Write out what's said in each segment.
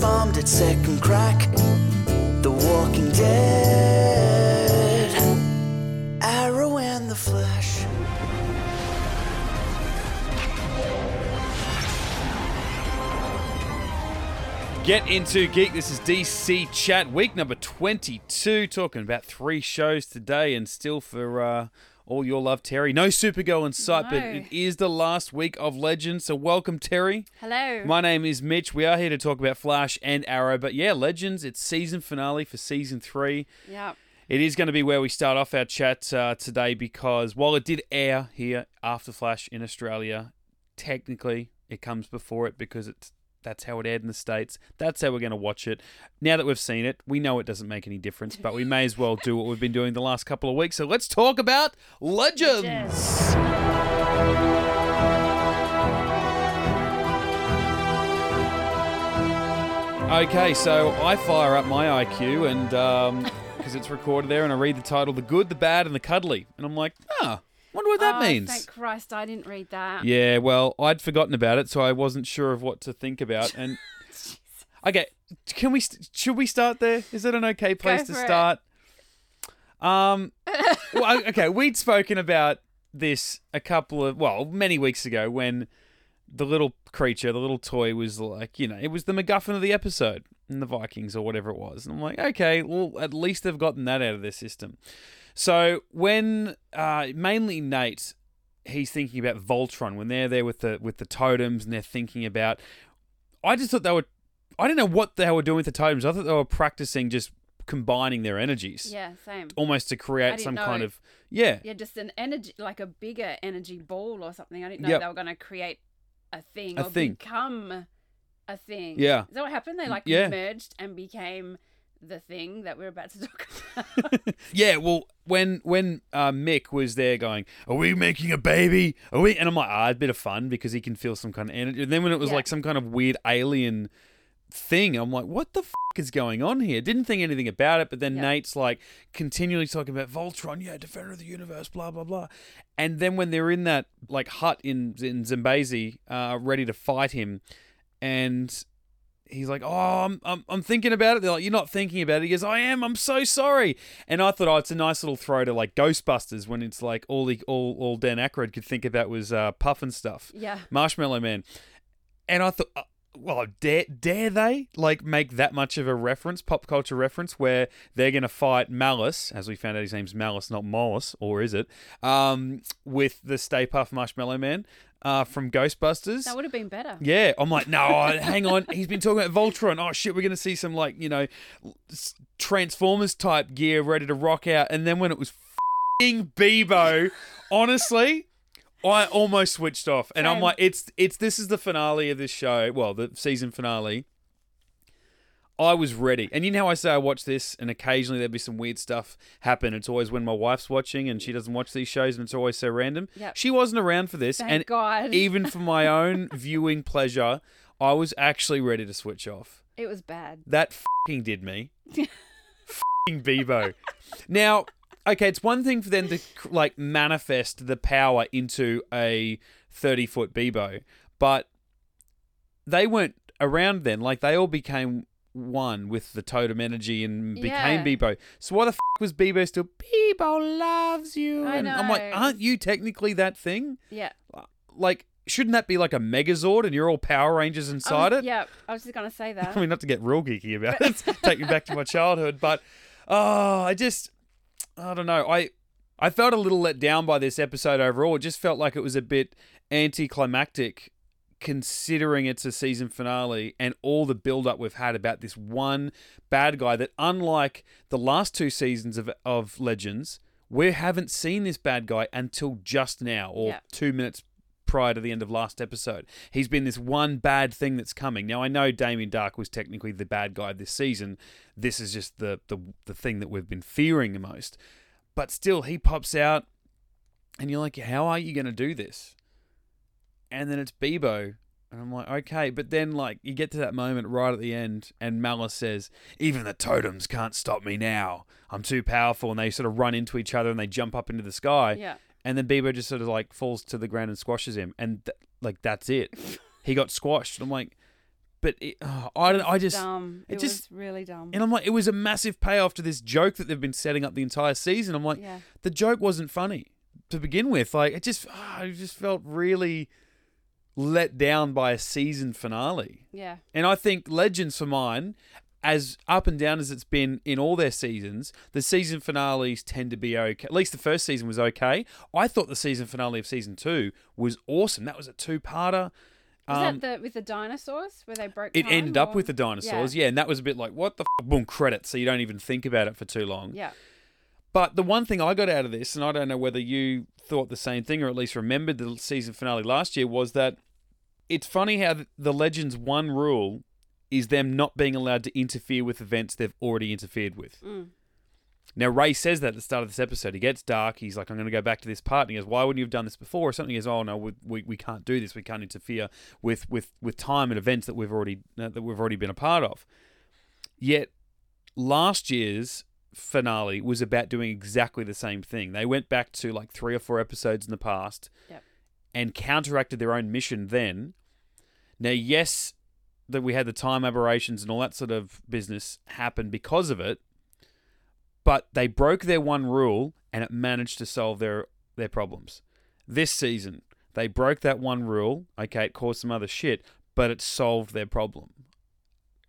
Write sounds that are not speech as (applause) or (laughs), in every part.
bombed at second crack. The Walking Dead. Arrow and the Flash. Get into Geek. This is DC Chat, week number 22. Talking about three shows today, and still for uh, all your love, Terry. No Supergirl in sight, but it is the last week of Legends. So, welcome, Terry. Hello. My name is Mitch. We are here to talk about Flash and Arrow, but yeah, Legends. It's season finale for season three. yeah. It is going to be where we start off our chat uh, today because while it did air here after Flash in Australia, technically it comes before it because it's that's how it aired in the states. That's how we're going to watch it. Now that we've seen it, we know it doesn't make any difference, but we may as well do what we've been doing the last couple of weeks. So let's talk about Legends. Legends. Okay, so I fire up my IQ and because it's recorded there, and I read the title: "The Good, the Bad, and the Cuddly," and I'm like, ah, wonder what that Oh, means. Thank Christ I didn't read that. Yeah, well, I'd forgotten about it, so I wasn't sure of what to think about. And (laughs) okay, can we? st- Should we start there? Is it an okay place to for it. start? Um, (laughs) well, okay, we'd spoken about this a couple of well, many weeks ago when the little creature, the little toy, was like, you know, it was the MacGuffin of the episode in the Vikings or whatever it was. And I'm like, okay, well, at least they've gotten that out of their system. So when uh, mainly Nate, he's thinking about Voltron when they're there with the with the totems and they're thinking about. I just thought they were. I didn't know what they were doing with the totems. I thought they were practicing just combining their energies, Yeah, same. almost to create some know. kind of yeah. Yeah, just an energy, like a bigger energy ball or something. I didn't know Yep. they were going to create a thing A or thing. become a thing. Yeah. Is that what happened? They like Yeah. merged and became the thing that we're about to (laughs) talk about. (laughs) Yeah, well, when when uh, Mick was there going, "Are we making a baby? Are we?" and I'm like, "Ah, a bit of fun because he can feel some kind of energy." And then when it was Yeah. like some kind of weird alien thing, I'm like, "What the f- is going on here?" Didn't think anything about it, but then Yeah. Nate's like continually talking about Voltron, yeah, defender of the universe, blah blah blah. And then when they're in that like hut in in Zambesi, uh, ready to fight him, and he's like, "Oh, I'm, I'm, I'm thinking about it." They're like, "You're not thinking about it." He goes, "I am. I'm so sorry." And I thought, "Oh, it's a nice little throw to like Ghostbusters when it's like all the all all Dan Aykroyd could think about was uh, puff and stuff, yeah. Marshmallow Man." And I thought, uh, well, dare dare they like make that much of a reference, pop culture reference, where they're going to fight Malice, as we found out his name's Malice, not Mollis, or is it? Um, with the Stay Puft Marshmallow Man uh, from Ghostbusters. That would have been better. Yeah, I'm like, no, hang on. He's been talking about Voltron. Oh shit, we're gonna see some like you know Transformers type gear ready to rock out. And then when it was fing Beebo, honestly, I almost switched off. And I'm like, it's it's this is the finale of this show. Well, the season finale. I was ready. And you know how I say I watch this and occasionally there'd be some weird stuff happen. It's always when my wife's watching and she doesn't watch these shows and it's always so random. Yep. She wasn't around for this. Thank and God. (laughs) even for my own viewing pleasure, I was actually ready to switch off. It was bad. That fucking did me. (laughs) fucking Beebo. Now, okay, it's one thing for them to like manifest the power into a 30 foot Beebo, but they weren't around then. Like, they all became one with the totem energy and became Yeah. Beebo. So why the f was Beebo still Beebo loves you? I and I'm like, aren't you technically that thing? Yeah. like shouldn't that be like a megazord and you're all power rangers inside was- it Yeah. I was just going to say (laughs) that. i mean not to get real geeky about (laughs) it take me back to my childhood but oh i just i don't know i i felt a little let down by this episode overall it just felt like it was a bit anticlimactic considering it's a season finale and all the build up we've had about this one bad guy that unlike the last two seasons of of legends we haven't seen this bad guy until just now or Yeah. 2 minutes prior to the end of last episode. He's been this one bad thing that's coming. Now I know Damien Darhk was technically the bad guy this season. This is just the the the thing that we've been fearing the most. But still, he pops out, and you're like, how are you going to do this? And then it's Beebo. And I'm like, okay. But then, like, you get to that moment right at the end, and Malice says, even the totems can't stop me now. I'm too powerful. And they sort of run into each other and they jump up into the sky. Yeah. And then Beebo just sort of like falls to the ground and squashes him. And, th- like, that's it. (laughs) he got squashed. I'm like, but it, oh, I don't I just. dumb. it It, just- was really dumb. And I'm like, it was a massive payoff to this joke that they've been setting up the entire season. I'm like, yeah. the joke wasn't funny to begin with. Like it just, ah, I just felt really let down by a season finale. Yeah. And I think Legends for mine, as up and down as it's been in all their seasons, the season finales tend to be okay. At least the first season was okay. I thought the season finale of season two was awesome. That was a two-parter. Was Um, that the with the dinosaurs where they broke? it time, ended up with the dinosaurs, yeah. and that was a bit like what the f-? boom credits, so you don't even think about it for too long. Yeah. But the one thing I got out of this, and I don't know whether you thought the same thing or at least remembered the season finale last year, was that it's funny how the Legends' one rule is them not being allowed to interfere with events they've already interfered with. Mm. Now, Ray says that at the start of this episode. He gets dark. He's like, I'm going to go back to this part. And he goes, Why wouldn't you have done this before? Or something. He goes, Oh, no, we, we, we can't do this. We can't interfere with, with, with time and events that we've already uh, that we've already been a part of. Yet, last year's finale was about doing exactly the same thing. They went back to like three or four episodes in the past Yep. and counteracted their own mission then. Now, yes, that we had the time aberrations and all that sort of business happen because of it, but they broke their one rule and it managed to solve their their problems. This season, they broke that one rule. Okay, it caused some other shit, but it solved their problem.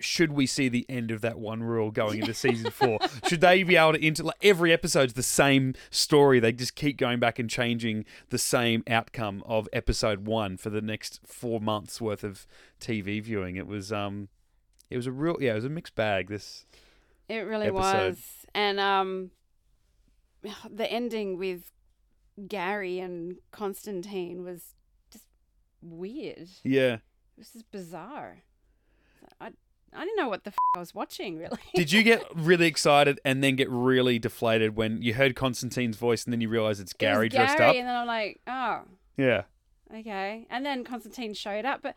Should we see the end of that one rule going into season four? (laughs) Should they be able to into like every episode's the same story? They just keep going back and changing the same outcome of episode one for the next four months worth of TV viewing. It was um, it was a real yeah, it was a mixed bag. This It really episode. was. And um (sighs) the ending with Gary and Constantine was just weird. It yeah. was just bizarre. I didn't know what the f- I was watching really. Did you get (laughs) really excited and then get really deflated when you heard Constantine's voice and then you realize it's It Gary dressed up? and then I'm like, oh, Yeah. okay. And then Constantine showed up, but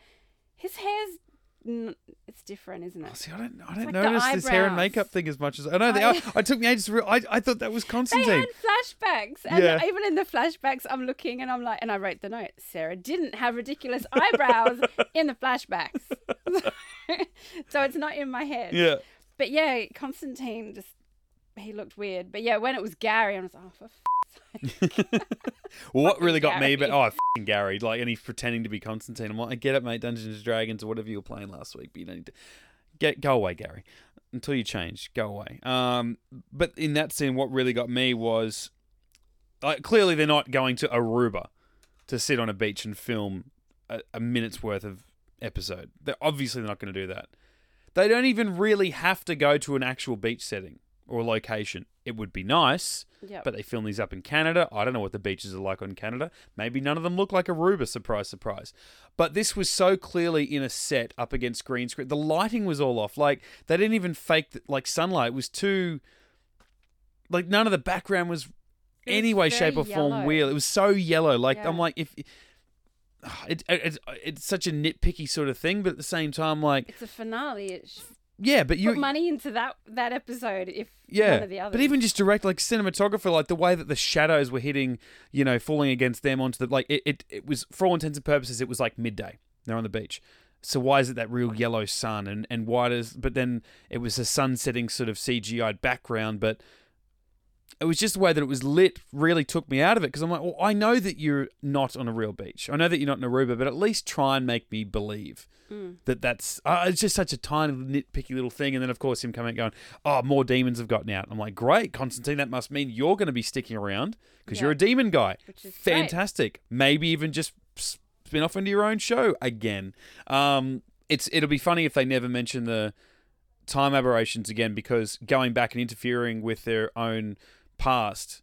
his hair's it's different, isn't Oh, it? see, I don't, I don't like notice this hair and makeup thing as much as I know. The, I- I, took me ages to real. I, I thought that was Constantine. They had flashbacks, and Yeah. even in the flashbacks, I'm looking and I'm like, and I wrote the note. Sarah didn't have ridiculous eyebrows (laughs) in the flashbacks, (laughs) so it's not in my head. Yeah. But yeah, Constantine just he looked weird. But yeah, when it was Gary, I was like, oh, for f- (laughs) Well, what really got me, but Gary. oh, fing Gary, like, and he's pretending to be Constantine. I'm like, I get it, mate. Dungeons and Dragons or whatever you were playing last week, but you don't need to get go away, Gary. Until you change, go away. Um, but in that scene, what really got me was, like, clearly they're not going to Aruba to sit on a beach and film a, a minute's worth of episode. They're obviously they're not going to do that. They don't even really have to go to an actual beach setting or location. It would be nice, Yep. but they film these up in Canada. I don't know what the beaches are like on Canada. Maybe none of them look like Aruba, surprise, surprise. But this was so clearly in a set up against green screen. The lighting was all off. Like, they didn't even fake, the, like, sunlight. It was too. Like, none of the background was any way, shape, or form yellow. real. It was so yellow. Like, Yeah. I'm like, if. (sighs) It, it, it's, it's such a nitpicky sort of thing, but at the same time, like, it's a finale. It sh- yeah, but you. put money into that that episode. If Yeah, none of the others. but even just direct, like cinematographer, like the way that the shadows were hitting, you know, falling against them onto the like, it, it, it was for all intents and purposes, it was like midday. They're on the beach, so why is it that real yellow sun and and why does? But then it was a sun setting sort of CGI background, but it was just the way that it was lit really took me out of it because I'm like, well, I know that you're not on a real beach. I know that you're not in Aruba, but at least try and make me believe Mm. that that's uh, it's just such a tiny nitpicky little thing and then of course him coming out going oh more demons have gotten out i'm like great constantine that must mean you're going to be sticking around because you're a demon guy Which is great. fantastic maybe even just spin off into your own show again um it's it'll be funny if they never mention the time aberrations again because going back and interfering with their own past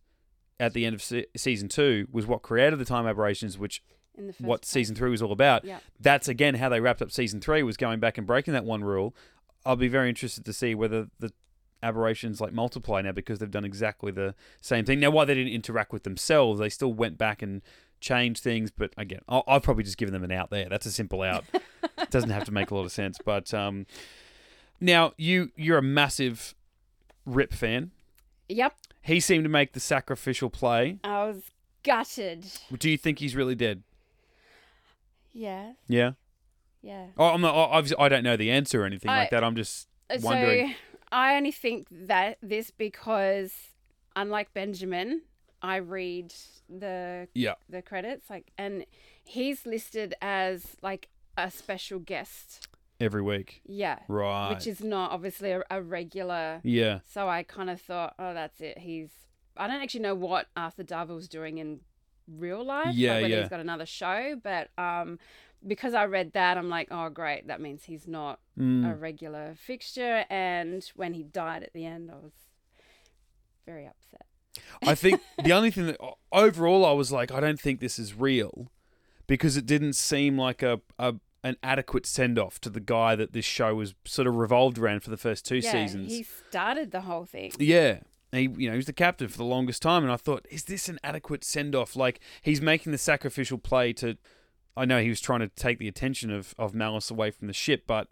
at the end of se- season two was what created the time aberrations which In the first what season three was all about. Yeah. That's again how they wrapped up season three was going back and breaking that one rule. I'll be very interested to see whether the aberrations like multiply now because they've done exactly the same thing. Now, why they didn't interact with themselves, they still went back and changed things. But again, I'll, I've probably just given them an out there. That's a simple out. (laughs) it doesn't have to make a lot of sense. But um, now you you're a massive Rip fan. Yep. He seemed to make the sacrificial play. I was gutted. Do you think he's really dead? Yeah. Yeah. Yeah. Oh, I'm not, obviously, I don't know the answer or anything I- like that. I'm just wondering. So I only think that this because unlike Benjamin, I read the Yeah. the credits like and he's listed as like a special guest. Every week. Yeah. Right. Which is not obviously a, a regular. yeah. So I kind of thought, oh, that's it. He's. I don't actually know what Arthur Darvill's doing in real life. Yeah, like whether yeah. he's got another show, but um, because I read that, I'm like, oh, great. That means he's not a Mm. regular fixture. And when he died at the end, I was very upset. I think (laughs) the only thing that overall I was like, I don't think this is real because it didn't seem like a, a an adequate send off to the guy that this show was sort of revolved around for the first two yeah, seasons. he started the whole thing. Yeah. He, you know, he was the captain for the longest time, and I thought, is this an adequate send off? Like he's making the sacrificial play to. I know he was trying to take the attention of of Malice away from the ship, but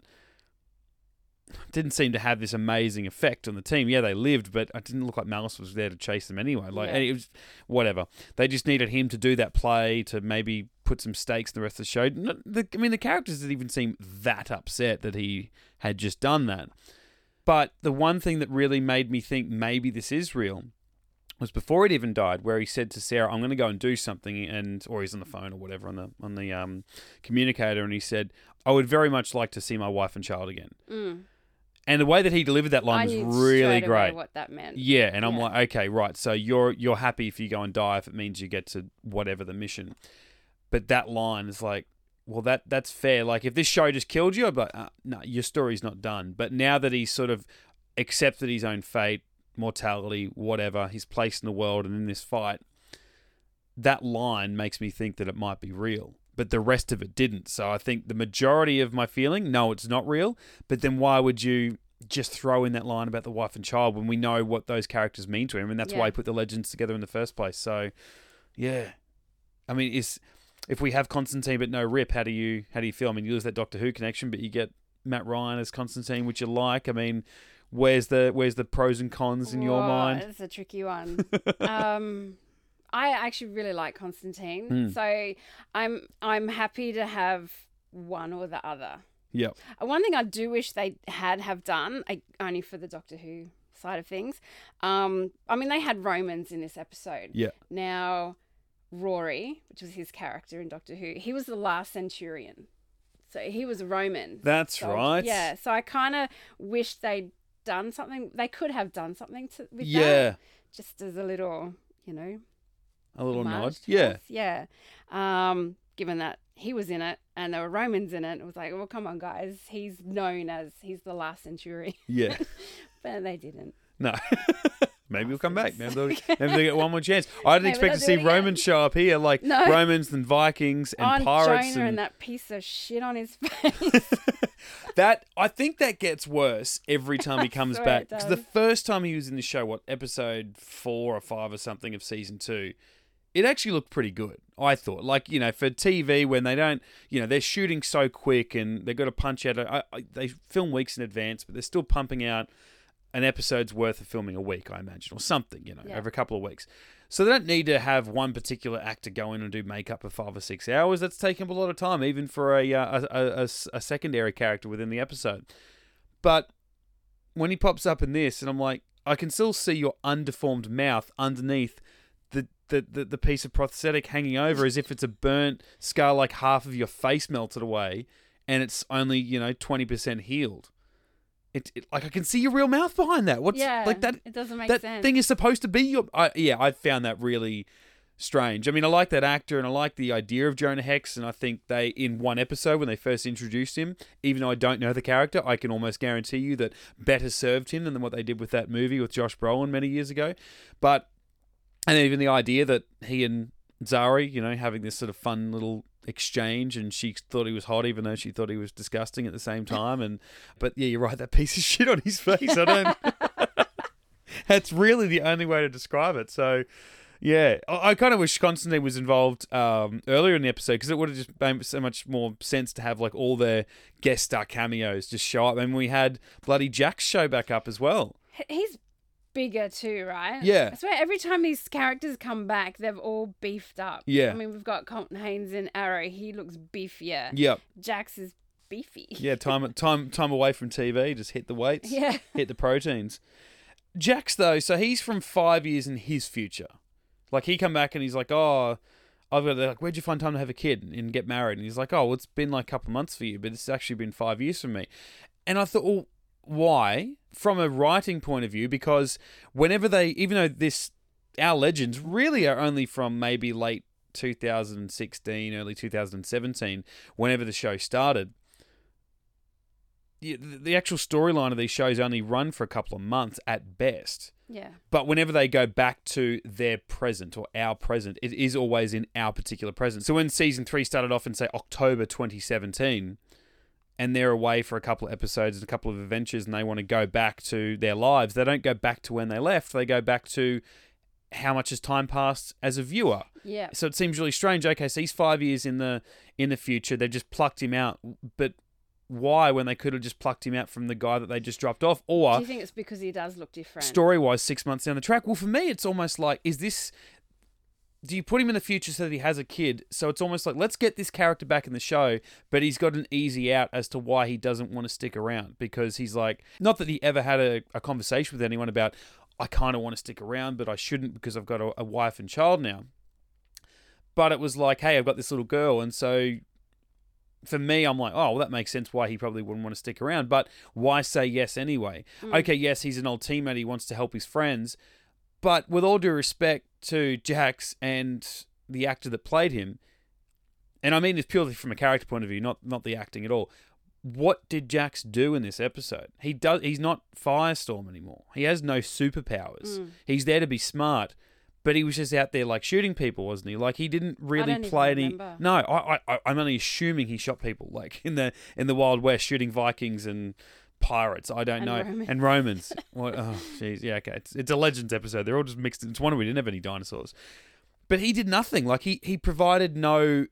didn't seem to have this amazing effect on the team. Yeah, they lived, but it didn't look like Malice was there to chase them anyway. Like Yeah. it was whatever. They just needed him to do that play to maybe put some stakes in the rest of the show. Not- the- I mean, the characters didn't even seem that upset that he had just done that. But the one thing that really made me think maybe this is real was before he'd even died, where he said to Sarah, "I'm going to go and do something," and or he's on the phone or whatever on the on the um, communicator, and he said, "I would very much like to see my wife and child again." Mm. And the way that he delivered that I line knew was really great. what that meant. Yeah, and I'm like, okay, right. So you're you're happy if you go and die if it means you get to whatever the mission. But that line is like, well, that that's fair. Like if this show just killed you, I'd like, uh, no, your story's not done. But now that he's sort of accepted his own fate, mortality, whatever, his place in the world, and in this fight, that line makes me think that it might be real. But the rest of it didn't. So I think the majority of my feeling, no, it's not real. But then why would you just throw in that line about the wife and child when we know what those characters mean to him? And that's why Yeah. he put the legends together in the first place. So, yeah. I mean, is if we have Constantine but no Rip, how do you how do you feel? I mean, you lose that Doctor Who connection, but you get Matt Ryan as Constantine, which you like. I mean, where's the where's the pros and cons in your mind? It's a tricky one. (laughs) um, I actually really like Constantine, Hmm. so I'm I'm happy to have one or the other. Yep. Uh, One thing I do wish they had have done, I, only for the Doctor Who side of things. Um, I mean, they had Romans in this episode. Yeah. Now, Rory, which was his character in Doctor Who, he was the last Centurion, so he was a Roman. That's So, right. Yeah. So I kind of wish they'd done something. They could have done something to, with that Yeah. just as a little, you know, A little nod. Yeah. us. yeah. Um, given that he was in it and there were Romans in it, it was like, well, come on, guys. He's known as he's the last centurion. Yeah. (laughs) but they didn't. No. (laughs) maybe we'll come back. Maybe they'll, (laughs) maybe they'll get one more chance. I didn't expect to see do it again. Romans show up here, like No. Romans and Vikings and pirates Jonah and and that piece of shit on his (laughs) face. (laughs) that. I think that gets worse every time he comes back. Because the first time he was in the show, what episode four or five or something of season two, it actually looked pretty good. I thought, like you know, for TV when they don't, you know, they're shooting so quick and they've got to punch out. I, I, they film weeks in advance, but they're still pumping out an episode's worth of filming a week, I imagine, or something, you know, Yeah. over a couple of weeks. So they don't need to have one particular actor go in and do makeup for five or six hours. That's taking up a lot of time, even for a, uh, a, a, a, a secondary character within the episode. But when he pops up in this, and I'm like, I can still see your undeformed mouth underneath the, the, the, the piece of prosthetic hanging over as if it's a burnt scar, like half of your face melted away, and it's only, you know, 20% healed. It, it like I can see your real mouth behind that. What's yeah, like that? It doesn't make that sense. thing is supposed to be your. I, yeah, I found that really strange. I mean, I like that actor and I like the idea of Jonah Hex, and I think they in one episode when they first introduced him, even though I don't know the character, I can almost guarantee you that better served him than what they did with that movie with Josh Brolin many years ago. But and even the idea that he and Zari, you know, having this sort of fun little exchange and she thought he was hot even though she thought he was disgusting at the same time. And but yeah you're right that piece of (laughs) shit on his face i don't (laughs) (laughs) that's really the only way to describe it. So yeah i, I kind of wish constantine was involved um, earlier in the episode because it would have just made so much more sense to have like all their guest star cameos just show up. And we had bloody Jax's show back up as well. He's bigger too, right? Yeah. I swear every time these characters come back, they've all beefed up. Yeah. I mean, we've got Colton Haynes in Arrow. He looks beefier. yep Jax is beefy. yeah time (laughs) time time away from tv just hit the weights Yeah. hit the proteins. Jax though, so he's from five years in his future. Like he come back and he's like, "Oh, I've got." They're like, "Where'd you find time to have a kid and get married?" And he's like, "Oh, well, it's been like a couple of months for you, but it's actually been five years for me." And I thought, well, why? From a writing point of view, because whenever they, even though this, our legends really are only from maybe late 2016, early 2017, whenever the show started the the actual storyline of these shows only run for a couple of months at best. Yeah. But whenever they go back to their present or our present, it is always in our particular present. So when season three started off in, say, October 2017, and they're away for a couple of episodes and a couple of adventures, and they want to go back to their lives, they don't go back to when they left. They go back to how much has time passed as a viewer. Yeah. So it seems really strange. Okay, so he's five years in the in the future. They just plucked him out, but why when they could have just plucked him out from the guy that they just dropped off? Or Do you think it's because he does look different? story wise, six months down the track. Well, for me, it's almost like is this. Do you put him in the future so that he has a kid? So it's almost like let's get this character back in the show, but he's got an easy out as to why he doesn't want to stick around because he's like, not that he ever had a, a conversation with anyone about, I kind of want to stick around, but I shouldn't because I've got a, a wife and child now. But it was like, hey, I've got this little girl, and so for me, I'm like, oh, well, that makes sense why he probably wouldn't want to stick around. But why say yes anyway? Mm. Okay, yes, he's an old teammate. He wants to help his friends. But with all due respect to Jax and the actor that played him, and I mean this purely from a character point of view, not not the acting at all. What did Jax do in this episode? He does. He's not Firestorm anymore. He has no superpowers. Mm. He's there to be smart, but he was just out there like shooting people, wasn't he? Like he didn't really play any. remember. No, I, I, I'm only assuming he shot people like in the in the Wild West, shooting Vikings and pirates. I don't And know, Romans. and Romans. (laughs) what? Oh, jeez. Yeah, okay. It's, it's a Legends episode. They're all just mixed. in. It's one we didn't have any dinosaurs, but he did nothing. Like he he provided no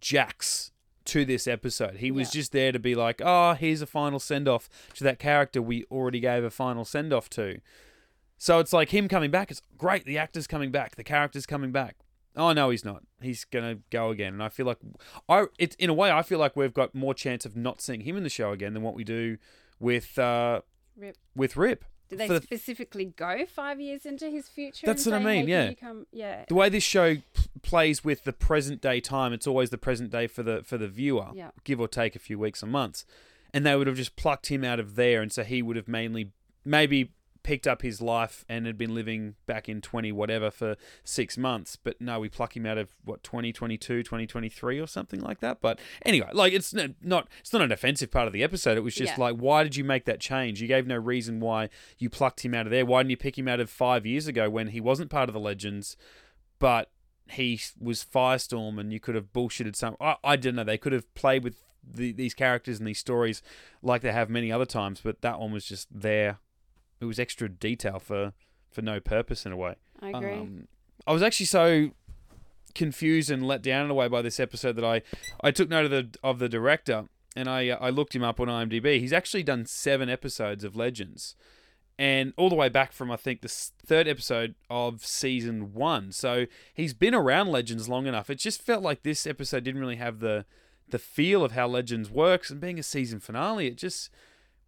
jacks to this episode. He was Yeah. just there to be like, oh, here's a final send off to that character we already gave a final send off to. So it's like him coming back. It's great. The actor's coming back. The character's coming back. Oh no, he's not. He's gonna go again, and I feel like I. It's in a way I feel like we've got more chance of not seeing him in the show again than what we do with uh, Rip. with Rip. Did they the- specifically go five years into his future? That's what I mean, "Hey, yeah. you come-" yeah. the way this show p- plays with the present day time, it's always the present day for the for the viewer, Yeah. give or take a few weeks or months. And they would have just plucked him out of there, and so he would have mainly maybe picked up his life and had been living back in 20 whatever for six months but no we pluck him out of what 2022 2023 or something like that but anyway like it's not it's not an offensive part of the episode it was just Yeah. like why did you make that change you gave no reason why you plucked him out of there why didn't you pick him out of five years ago when he wasn't part of the legends but he was Firestorm, and you could have bullshitted some. I, I don't know. They could have played with the, these characters and these stories like they have many other times, but that one was just there. It was extra detail for for no purpose in a way. I agree. Um, I was actually so confused and let down in a way by this episode that I I took note of the of the director and I uh, I looked him up on IMDb. He's actually done seven episodes of Legends, and all the way back from I think the third episode of season one. So he's been around Legends long enough. It just felt like this episode didn't really have the the feel of how Legends works, and being a season finale, it just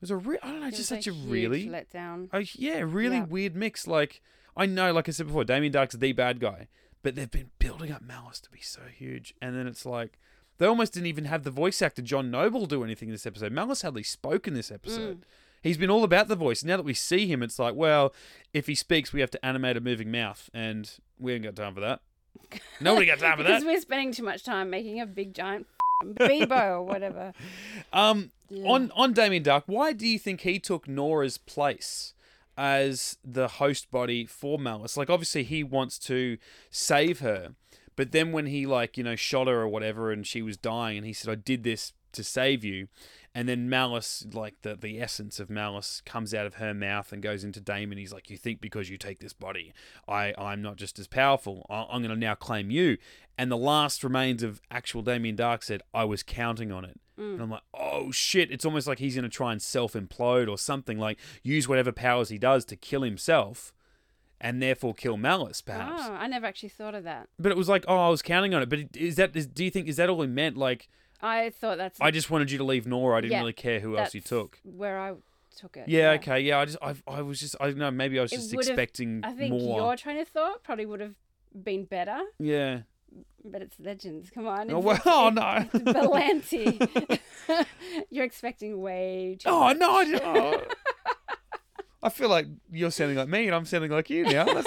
was a re- I don't know, just such a really letdown. Oh yeah, really Yeah. weird mix. Like I know, like I said before, Damien Darhk's the bad guy, but they've been building up Malice to be so huge, and then it's like they almost didn't even have the voice actor John Noble do anything in this episode. Malice hardly spoke in this mm. episode. He's been all about the voice. Now that we see him, it's like, well, if he speaks, we have to animate a moving mouth, and we ain't got time for that. (laughs) Nobody got time for that. because we're spending too much time making a big giant Beebo or whatever. (laughs) Um, Yeah. on on Damien Darhk, why do you think he took Nora's place as the host body for Malice? Like, obviously, he wants to save her, But then when he like you know shot her or whatever, and she was dying, and he said, "I did this to save you," and then malice, like the the essence of malice, comes out of her mouth and goes into Damon. He's like, "You think because you take this body, I I'm not just as powerful. I, I'm going to now claim you." And the last remains of actual Damien Darhk said, "I was counting on it." Mm. And I'm like, oh shit! It's almost like he's going to try and self implode or something. Like use whatever powers he does to kill himself, and therefore kill Malice, perhaps. Oh, I never actually thought of that. But it was like, oh, I was counting on it. But is that? Is, do you think is that all he meant? Like, I thought that's I just wanted you to leave Nora. I didn't Yeah, really care who else you that's took. Where I took it. Yeah, okay, yeah. I just, I, I was just, I don't know. Maybe I was It just would've- expecting I think more. your train of thought probably would have been better, Yeah. but it's legends. Come on. Oh, it's- well, (laughs) oh it's- no. it's Berlanti. (laughs) You're expecting way too Oh much. no! I, oh. (laughs) I feel like you're sounding like me, and I'm sounding like you now. (laughs)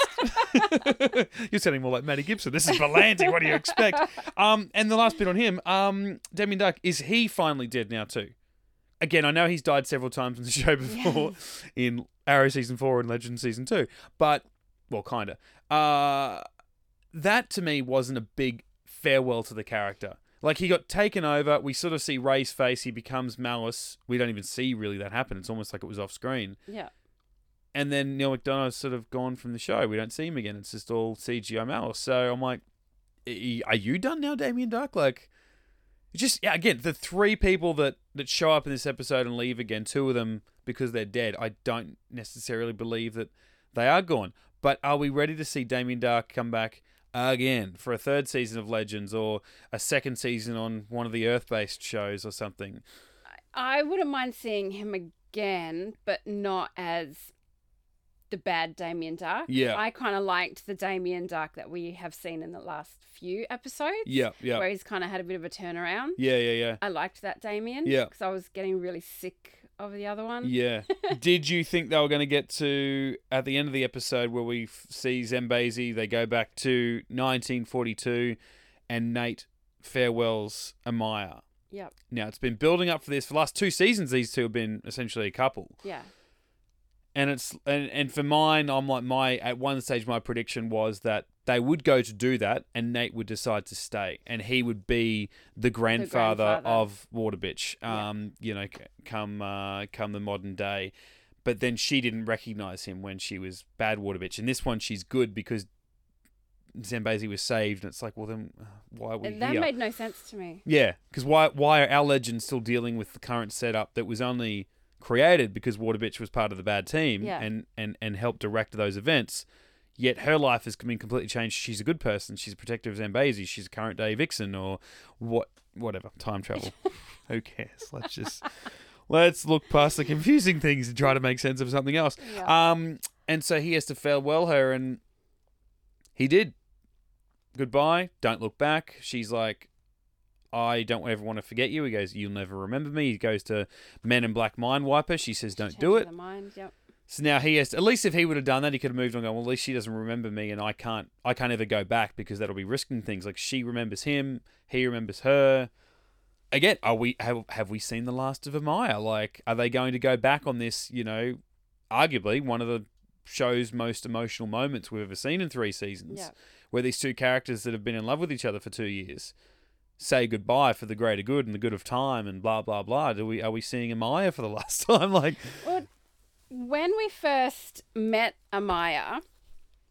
You're sounding more like Matty Gibson. This is Berlanti. What do you expect? Um, and the last bit on him, um, Damien Duck, is he finally dead now too? Again, I know he's died several times in the (laughs) show before, in Arrow season four and Legend season two, but well, kinda. Uh, that to me wasn't a big farewell to the character. Like he got taken over. We sort of see Ray's face. He becomes Malice. We don't even see really that happen. It's almost like it was off screen. Yeah. And then Neal McDonough's sort of gone from the show. We don't see him again. It's just all CGI Malice. So I'm like, "E- are you done now, Damien Darhk? Like, just yeah. Again, the three people that that show up in this episode and leave again, two of them because they're dead. I don't necessarily believe that they are gone. But are we ready to see Damien Darhk come back again for a third season of Legends or a second season on one of the Earth based shows or something? I wouldn't mind seeing him again, but not as the bad Damien Darhk. Yeah. I kind of liked the Damien Darhk that we have seen in the last few episodes. Yeah, yeah. Where he's kind of had a bit of a turnaround. Yeah, yeah, yeah. I liked that Damien. Yeah. Because I was getting really sick of the other one. Yeah. (laughs) Did you think they were going to get to at the end of the episode where we f- see Zambesi? They go back to 1942, and Nate farewells Amaya. Yep. Now it's been building up for this for the last two seasons. These two have been essentially a couple, Yeah. And it's and and for mine, I'm like my at one stage my prediction was that they would go to do that, and Nate would decide to stay, and he would be the grandfather, grandfather. of Waterbitch. Yeah. Um, you know, come uh, come the modern day. But then she didn't recognize him when she was bad Waterbitch. And this one, she's good because Zambesi was saved, and it's like, well, then uh, why are we And that here? made no sense to me. Yeah, because why why are our legends still dealing with the current setup that was only created because Waterbitch was part of the bad team Yeah. and, and, and helped direct those events? Yet her life has been completely changed. She's a good person. She's a protector of Zambesi. She's a current day vixen or what whatever. Time travel. (laughs) Who cares? Let's just let's look past the confusing things and try to make sense of something else. Yeah. Um, and so he has to farewell her, and he did. Goodbye. Don't look back. She's like, I don't ever want to forget you. He goes, You'll never remember me. He goes to Men in Black Mind Wiper. She says, Don't do it. mind. Yep. So now he has. To, at least if he would have done that, he could have moved on. And gone, well, at least she doesn't remember me, and I can't. I can't ever go back because that'll be risking things. Like she remembers him, he remembers her. Again, are we have have we seen the last of Amaya? Like, are they going to go back on this? You know, arguably one of the show's most emotional moments we've ever seen in three seasons, Yeah. where these two characters that have been in love with each other for two years say goodbye for the greater good and the good of time and blah blah blah. Do we are we seeing Amaya for the (laughs) last time? Like, Well, when we first met Amaya,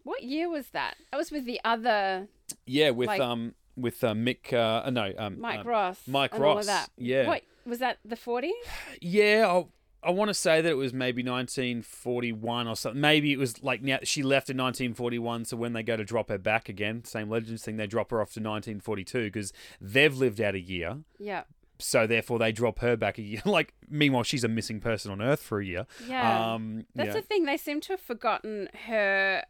what year was that? That was with the other Yeah, with Like- um with uh, Mick uh, uh, no um Mike um, Ross. Mike and all of Ross, that. yeah. What was that? The 40s? yeah I, I want to say that it was maybe 1941 or something maybe it was like now she left in 1941 so when they go to drop her back again same legends thing they drop her off to 1942 because they've lived out a year Yeah. so therefore they drop her back a year (laughs) like meanwhile she's a missing person on earth for a year Yeah. um That's yeah. the thing. They seem to have forgotten her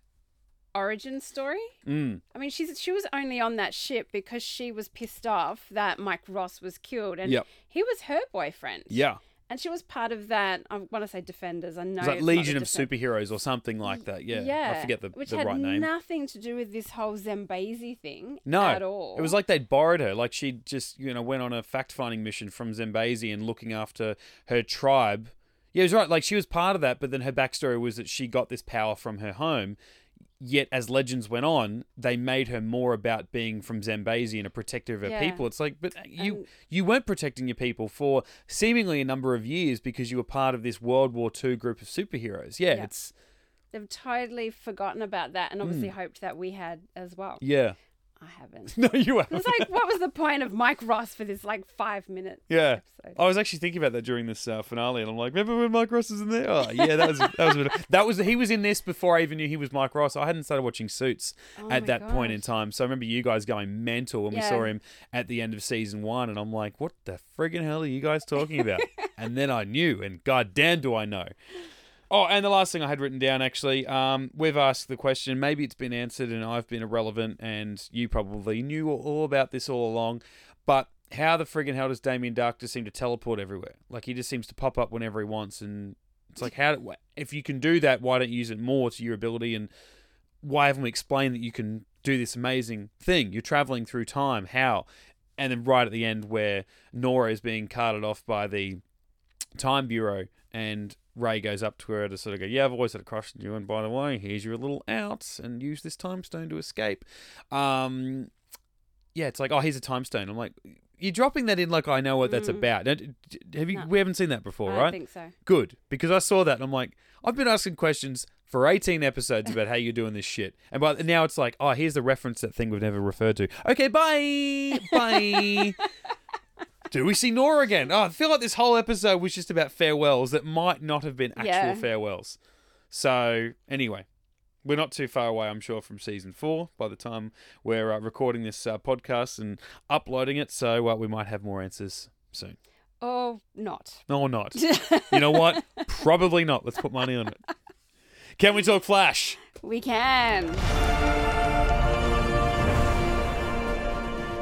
origin story. mm, I mean, she's she was only on that ship because she was pissed off that Mike Ross was killed, and Yep. he was her boyfriend. yeah and she was part of that. Um, I want to say Defenders. I know it's like Legion of Defend- Superheroes or something like that yeah, yeah. I forget the, which the had right name nothing to do with this whole Zambesi thing No, at all. It was like they'd borrowed her. Like she just, you know, went on a fact finding mission from Zambesi and looking after her tribe. Yeah, it was right. Like she was part of that, but then her backstory was that she got this power from her home. Yet, as legends went on, they made her more about being from Zambesi and a protector of her Yeah. people. It's like, but you you weren't protecting your people for seemingly a number of years because you were part of this World War II group of superheroes. Yeah, Yeah. it's They've totally forgotten about that and hmm. obviously hoped that we had as well. yeah. I haven't. (laughs) No, you haven't. It's like, what was the point of Mike Ross for this like five minute Yeah. episode? I was actually thinking about that during this uh, finale, and I'm like, remember when Mike Ross was in there? Oh, yeah, that was that was a bit of- (laughs) that was he was in this before I even knew he was Mike Ross. I hadn't started watching Suits Oh at that point in time, so I remember you guys going mental when we saw him at the end of season one, and I'm like, what the friggin' hell are you guys talking about? (laughs) and then I knew, and goddamn, do I know. Oh, and the last thing I had written down actually, um, we've asked the question. Maybe it's been answered, and I've been irrelevant, and you probably knew all about this all along. But how the friggin' hell does Damien Darhk just seem to teleport everywhere? Like he just seems to pop up whenever he wants, and it's like how if you can do that, why don't you use it more to your ability? And why haven't we explained that you can do this amazing thing? You're traveling through time. How? And then right at the end, where Nora is being carted off by the Time Bureau, and Ray goes up to her to sort of go, "Yeah, I've always had a crush on you, and by the way, here's your little out, and use this time stone to escape." Um, yeah, it's like, "Oh, here's a time stone." I'm like, "You're dropping that in like I know what that's Mm. about." Have you? No. We haven't seen that before, I right? think so. Good, because I saw that and I'm like, I've been asking questions for 18 episodes about how you're doing this shit, and by now it's like, oh, here's the reference that thing we've never referred to. Okay, bye, bye. (laughs) Do we see Nora again? Oh, I feel like this whole episode was just about farewells that might not have been actual Yeah. farewells. So anyway, we're not too far away, I'm sure, from season four by the time we're uh, recording this uh, podcast and uploading it. So uh, we might have more answers soon. Or not. No, or not. (laughs) You know what? Probably not. Let's put money on it. Can we talk Flash? We can.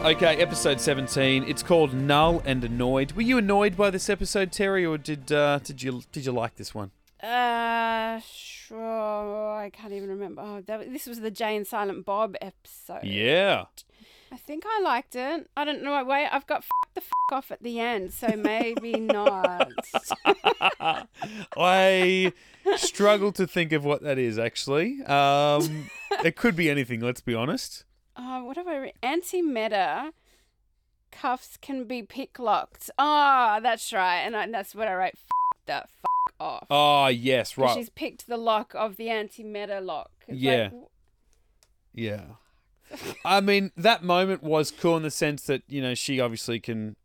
Okay, episode 17. It's called Null and Annoyed. Were you annoyed by this episode, Terry, or did uh, did you did you like this one? Uh, sure. I can't even remember. Oh, that, this was the Jay and Silent Bob episode. Yeah. I think I liked it. I don't know. Wait, I've got f- the f- off at the end, so maybe (laughs) not. (laughs) I struggle to think of what that is actually. Um, it could be anything, let's be honest. Oh, what have I read? Anti-meta cuffs can be pick locked. Ah, that's right. And I, that's what I wrote. F- the f- off. Oh, yes, right. She's picked the lock of the anti-meta lock. It's Yeah. like, Yeah. (laughs) I mean, that moment was cool in the sense that, you know, she obviously can.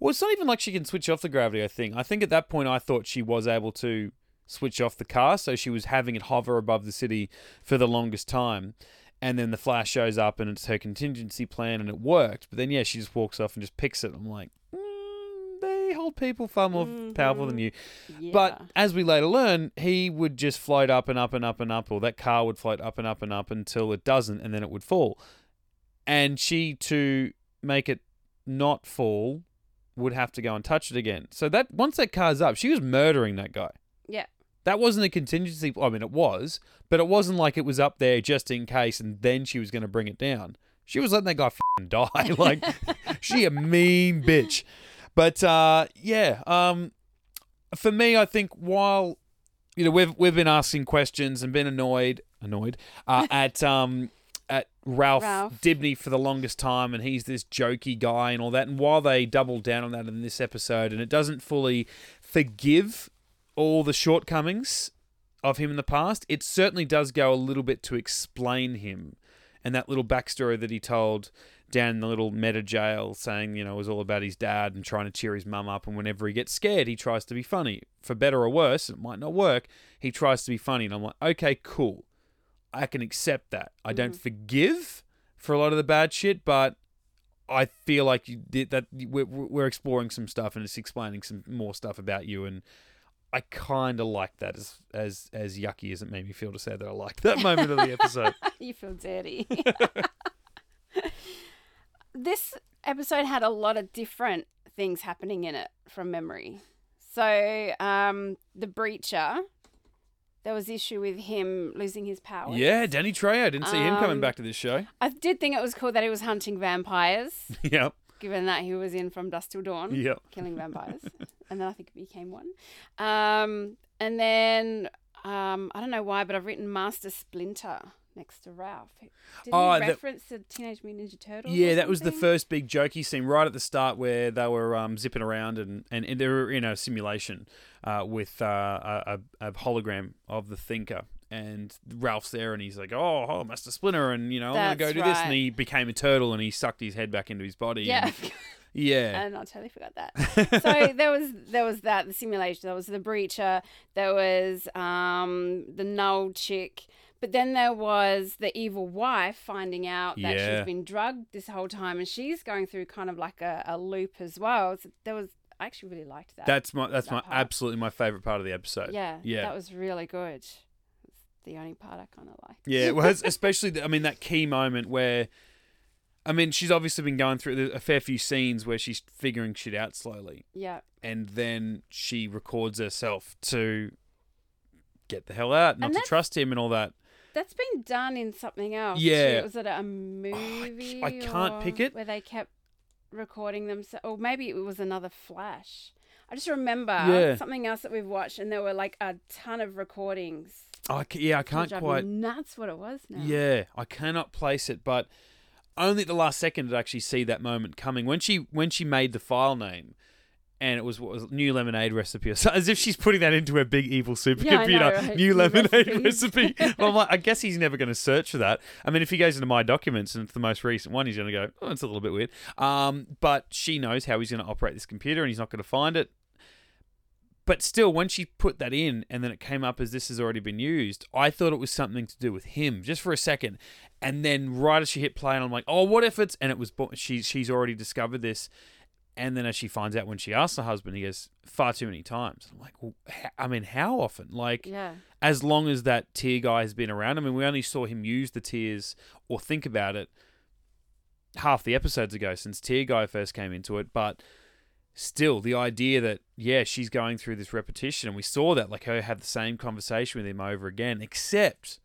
Well, it's not even like she can switch off the gravity, I think. I think at that point I thought she was able to switch off the car, so she was having it hover above the city for the longest time. And then the Flash shows up and it's her contingency plan and it worked. But then, yeah, she just walks off and just picks it. I'm like, mm, they hold people far more powerful than you. yeah. But as we later learn, he would just float up and up and up and up, or that car would float up and up and up until it doesn't, and then it would fall. And she, to make it not fall, would have to go and touch it again. So that once that car's up, she was murdering that guy. yeah. That wasn't a contingency. I mean, it was, but it wasn't like it was up there just in case, and then she was going to bring it down. She was letting that guy (laughs) die. (laughs) Like, (laughs) she a mean bitch. But uh, yeah, um, for me, I think while you know we've we've been asking questions and been annoyed annoyed uh, at um at Ralph, Ralph. Dibney for the longest time, and he's this jokey guy and all that. And while they double down on that in this episode, and it doesn't fully forgive all the shortcomings of him in the past, it certainly does go a little bit to explain him and that little backstory that he told down in the little meta jail saying, you know, it was all about his dad and trying to cheer his mum up. And whenever he gets scared, he tries to be funny. For better or worse, it might not work. He tries to be funny. And I'm like, okay, cool. I can accept that. I don't mm-hmm. forgive for a lot of the bad shit, but I feel like you did that we're, we're exploring some stuff and it's explaining some more stuff about you. And I kind of like that as, as, as yucky as it made me feel to say that I liked that moment of the episode. (laughs) you feel dirty. (laughs) this episode had a lot of different things happening in it from memory. So, um, the breacher, there was issue with him losing his power. Yeah, Danny Trejo. I Didn't see him coming Um, back to this show. I did think it was cool that he was hunting vampires, (laughs) yep. Given that he was in From Dusk Till Dawn, Yep. killing vampires. (laughs) and then I think it became one. Um, and then um, I don't know why, but I've written Master Splinter next to Ralph. Did Oh, he that- reference the Teenage Mutant Ninja Turtles? Yeah, that was the first big jokey scene right at the start where they were um, zipping around and, and, and they were in a simulation uh, with uh, a a hologram of the Thinker. And Ralph's there, and he's like, "Oh, oh, Master Splinter," and you know, I'm gonna go That's do this. And he became a turtle, and he sucked his head back into his body. Yeah. and- yeah, (laughs) and I totally forgot that. (laughs) so there was there was that the simulation. There was the breacher. There was um, the null chick. But then there was the evil wife finding out that Yeah. she's been drugged this whole time, and she's going through kind of like a, a loop as well. So there was I actually really liked that. that's my that's that my part. absolutely my favorite part of the episode. yeah, yeah. that was really good. The only part I kind of like. Yeah, well, especially the, I mean that key moment where, I mean, she's obviously been going through a fair few scenes where she's figuring shit out slowly, yeah, and then she records herself to get the hell out, not to trust him, and all that. that's been done in something else. too. Yeah. was it a oh, movie? I can't pick it. Where they kept recording them, or maybe it was another Flash. I just remember Yeah. something else that we've watched, and there were like a ton of recordings. I yeah, I can't quite. nuts. What it was now. Yeah, I cannot place it, but only at the last second did I actually see that moment coming when she when she made the file name. And it was what was new lemonade recipe, so, as if she's putting that into her big evil supercomputer. Yeah, know, right? (laughs) New New lemonade (laughs) recipe. well, I'm like, I guess he's never going to search for that. I mean, if he goes into my documents and it's the most recent one, he's going to go, "Oh, it's a little bit weird." Um, but she knows how he's going to operate this computer, and he's not going to find it. But still, when she put that in and then it came up as this has already been used, I thought it was something to do with him just for a second. And then right as she hit play, and I'm like, oh, what if it's. And it was. She, she's already discovered this. And then as she finds out when she asks her husband, he goes, far too many times. I'm like, well, I mean, how often? Like, Yeah. as long as that tear guy has been around. I mean, we only saw him use the tears or think about it half the episodes ago since Tear Guy first came into it, but still the idea that yeah, she's going through this repetition and we saw that like her have the same conversation with him over again, except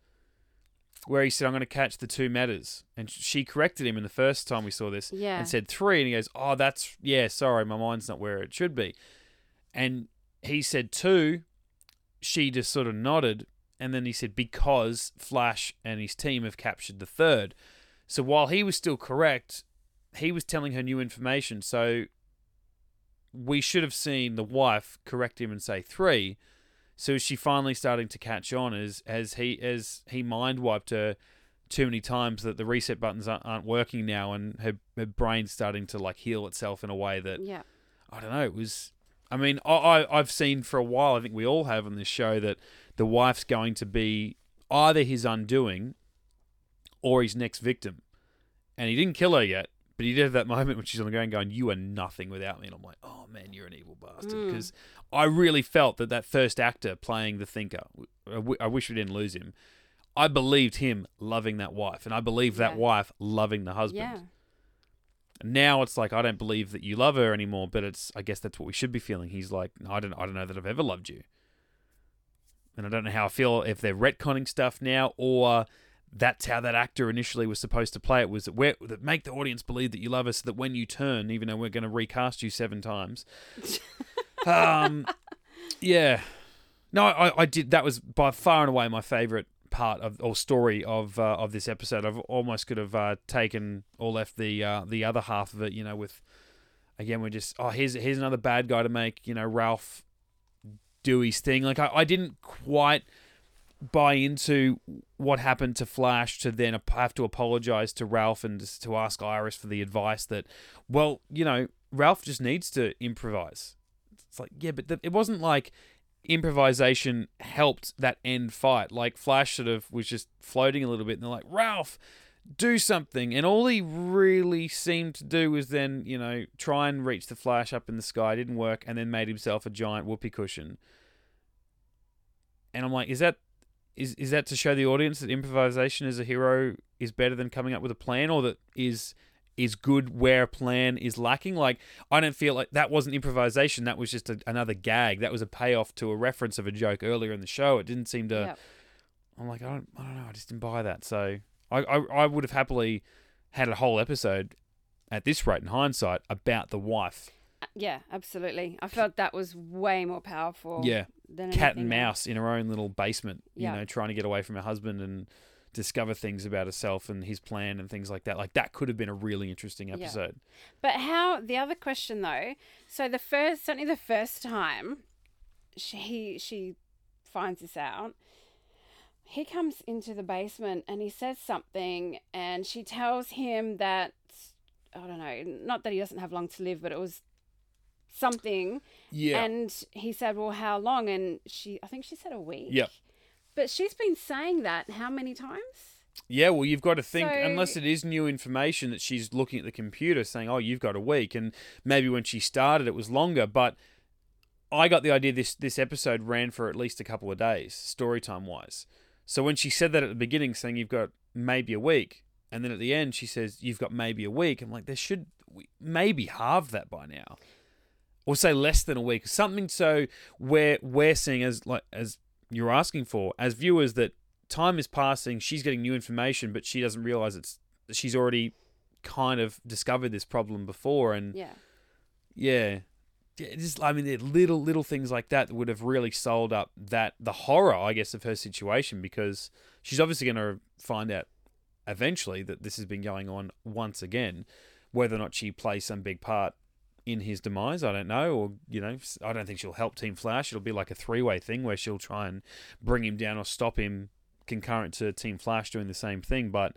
where he said, I'm going to catch the two metas. And she corrected him in the first time we saw this Yeah. and said three. And he goes, Oh, that's, yeah, sorry, my mind's not where it should be. And he said two. She just sort of nodded. And then he said, Because Flash and his team have captured the third. So while he was still correct, he was telling her new information. So we should have seen the wife correct him and say three. So is she finally starting to catch on as as he as he mind wiped her too many times that the reset buttons aren't, aren't working now and her her brain's starting to like heal itself in a way that Yeah. I don't know. It was. I mean, I, I I've seen for a while. I think we all have on this show that the wife's going to be either his undoing or his next victim, and he didn't kill her yet. But he did have that moment when she's on the ground going, "You are nothing without me," and I'm like, "Oh man, you're an evil bastard." Mm. Because I really felt that that first actor playing the thinker, I w- I wish we didn't lose him. I believed him loving that wife, and I believe that wife loving the husband. Yeah. Now it's like I don't believe that you love her anymore, but it's I guess that's what we should be feeling. He's like, I don't I don't know that I've ever loved you. And I don't know how I feel if they're retconning stuff now or that's how that actor initially was supposed to play it was that where that make the audience believe that you love us so that when you turn, even though we're gonna recast you seven times. (laughs) um Yeah. No, I, I did that was by far and away my favourite part of or story of uh, of this episode. I've almost could have uh, taken or left the uh, the other half of it. You know, with again we're just oh here's here's another bad guy to make you know Ralph do his thing. Like I, I didn't quite buy into what happened to Flash to then have to apologize to Ralph and to ask Iris for the advice that well you know Ralph just needs to improvise. It's like yeah, but th- it wasn't like improvisation helped that end fight. Like Flash sort of was just floating a little bit, and they're like, Ralph, do something. And all he really seemed to do was then, you know, try and reach the Flash up in the sky. Didn't work, and then made himself a giant whoopee cushion. And I'm like, is that is is that to show the audience that improvisation as a hero is better than coming up with a plan, or that is is good where a plan is lacking. Like I don't feel like that wasn't improvisation. That was just a, another gag. That was a payoff to a reference of a joke earlier in the show. It didn't seem to. Yep. I'm like I don't I don't know. I just didn't buy that. So I I, I would have happily had a whole episode at this rate in hindsight about the wife Yeah, absolutely. I felt that was way more powerful. Yeah. Than cat and else. mouse in her own little basement, Yeah. you know, trying to get away from her husband and discover things about herself and his plan and things like that. Like that could have been a really interesting Yeah. episode. But how? The other question though. So the first, certainly the first time, she she finds this out. He comes into the basement and he says something, and she tells him that I don't know, not that he doesn't have long to live, but it was something. Yeah. And he said, "Well, how long?" And she, I think she said a week. Yeah. But she's been saying that how many times? Yeah, well, you've got to think, So- unless it is new information that she's looking at the computer saying, oh, you've got a week. And maybe when she started, it was longer. But I got the idea this, this episode ran for at least a couple of days, story time wise. So when she said that at the beginning, saying you've got maybe a week, and then at the end, she says, you've got maybe a week, I'm like, there should we maybe halve that by now. Or say less than a week. Something so where we're seeing as like as you're asking for as viewers that time is passing she's getting new information but she doesn't realize it's she's already kind of discovered this problem before and Yeah. yeah just i mean little little things like that that would have really sold up that the horror i guess of her situation because she's obviously going to find out eventually that this has been going on once again whether or not she plays some big part in his demise i don't know or you know i don't think she'll help team flash. It'll be like a three-way thing where she'll try and bring him down or stop him concurrent to team flash doing the same thing. But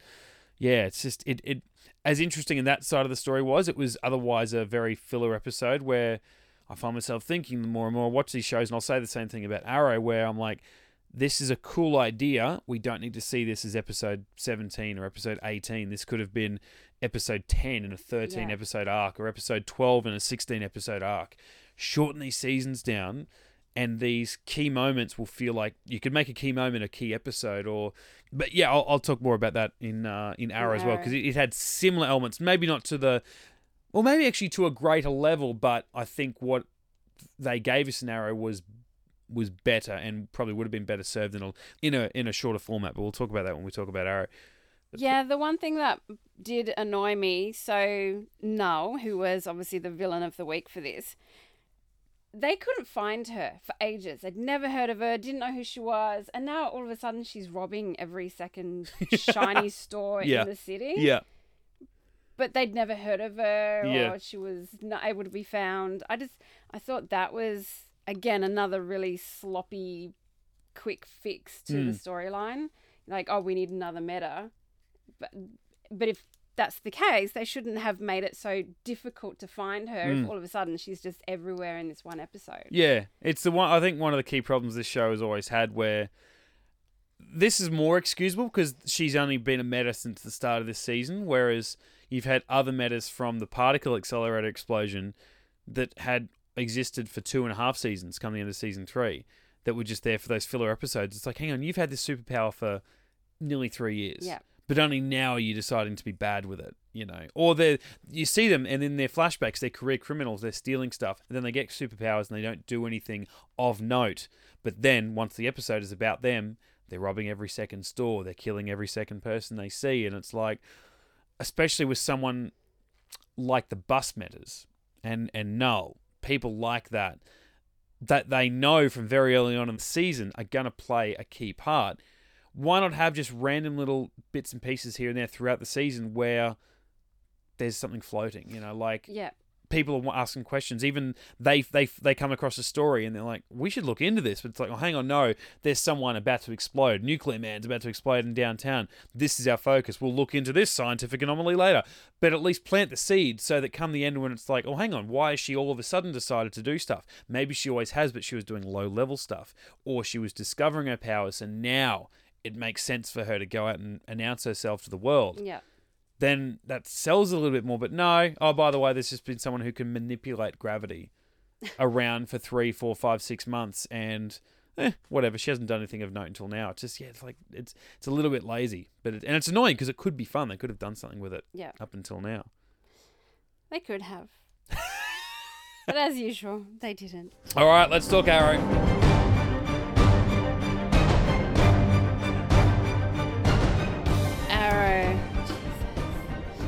yeah it's just it, it as interesting in that side of the story was it was otherwise a very filler episode where i find myself thinking the more and more i watch these shows and i'll say the same thing about arrow where i'm like this is a cool idea. We don't need to see this as episode 17 or episode 18. This could have been episode 10 in a 13 Yeah. episode arc or episode 12 in a 16 episode arc. Shorten these seasons down, and these key moments will feel like you could make a key moment a key episode. Or, but yeah, I'll, I'll talk more about that in uh, in Arrow as well because it, it had similar elements. Maybe not to the, or maybe actually to a greater level, but I think what they gave us in Arrow was was better and probably would have been better served in a in a in a shorter format. But we'll talk about that when we talk about Arrow. Yeah, the one thing that did annoy me, so Null, who was obviously the villain of the week for this, they couldn't find her for ages. They'd never heard of her, didn't know who she was, and now all of a sudden she's robbing every second (laughs) shiny store Yeah. in the city. Yeah, But they'd never heard of her, Yeah. or she was not able to be found. I just, I thought that was again another really sloppy, quick fix to Hmm. the storyline. Like, oh, we need another meta, but but if that's the case, they shouldn't have made it so difficult to find her. If Mm. all of a sudden she's just everywhere in this one episode. yeah. It's the one. I think one of the key problems this show has always had where. This is more excusable because she's only been a meta since the start of this season, whereas you've had other metas from the particle accelerator explosion that had existed for two and a half seasons coming into season three that were just there for those filler episodes. It's like, hang on, you've had this superpower for nearly three years. Yeah. But only now are you deciding to be bad with it, you know? Or they you see them and in their flashbacks, they're career criminals, they're stealing stuff, and then they get superpowers and they don't do anything of note. But then once the episode is about them, they're robbing every second store, they're killing every second person they see, and it's like especially with someone like the bus metas and and Null, people like that that they know from very early on in the season are going to play a key part. Why not have just random little bits and pieces here and there throughout the season where there's something floating, you know, like Yeah. People are asking questions. Even they they they come across a story and they're like, "We should look into this." But it's like, "Oh, hang on, no. There's someone about to explode. Nuclear Man's about to explode in downtown. This is our focus. We'll look into this scientific anomaly later." But at least plant the seed so that come the end when it's like, "Oh, hang on. Why is she all of a sudden decided to do stuff? Maybe she always has, but she was doing low level stuff, or she was discovering her powers, and now." It makes sense for her to go out and announce herself to the world Yeah. Then that sells a little bit more. But no, oh, by the way, there's just been someone who can manipulate gravity (laughs) around for three, four, five, six months, and eh, whatever. She hasn't done anything of note until now. It's just yeah, it's like it's it's a little bit lazy, but it, and it's annoying because it could be fun. They could have done something with it Yeah. up until now. They could have. but as usual, they didn't. All right, let's talk Arrow.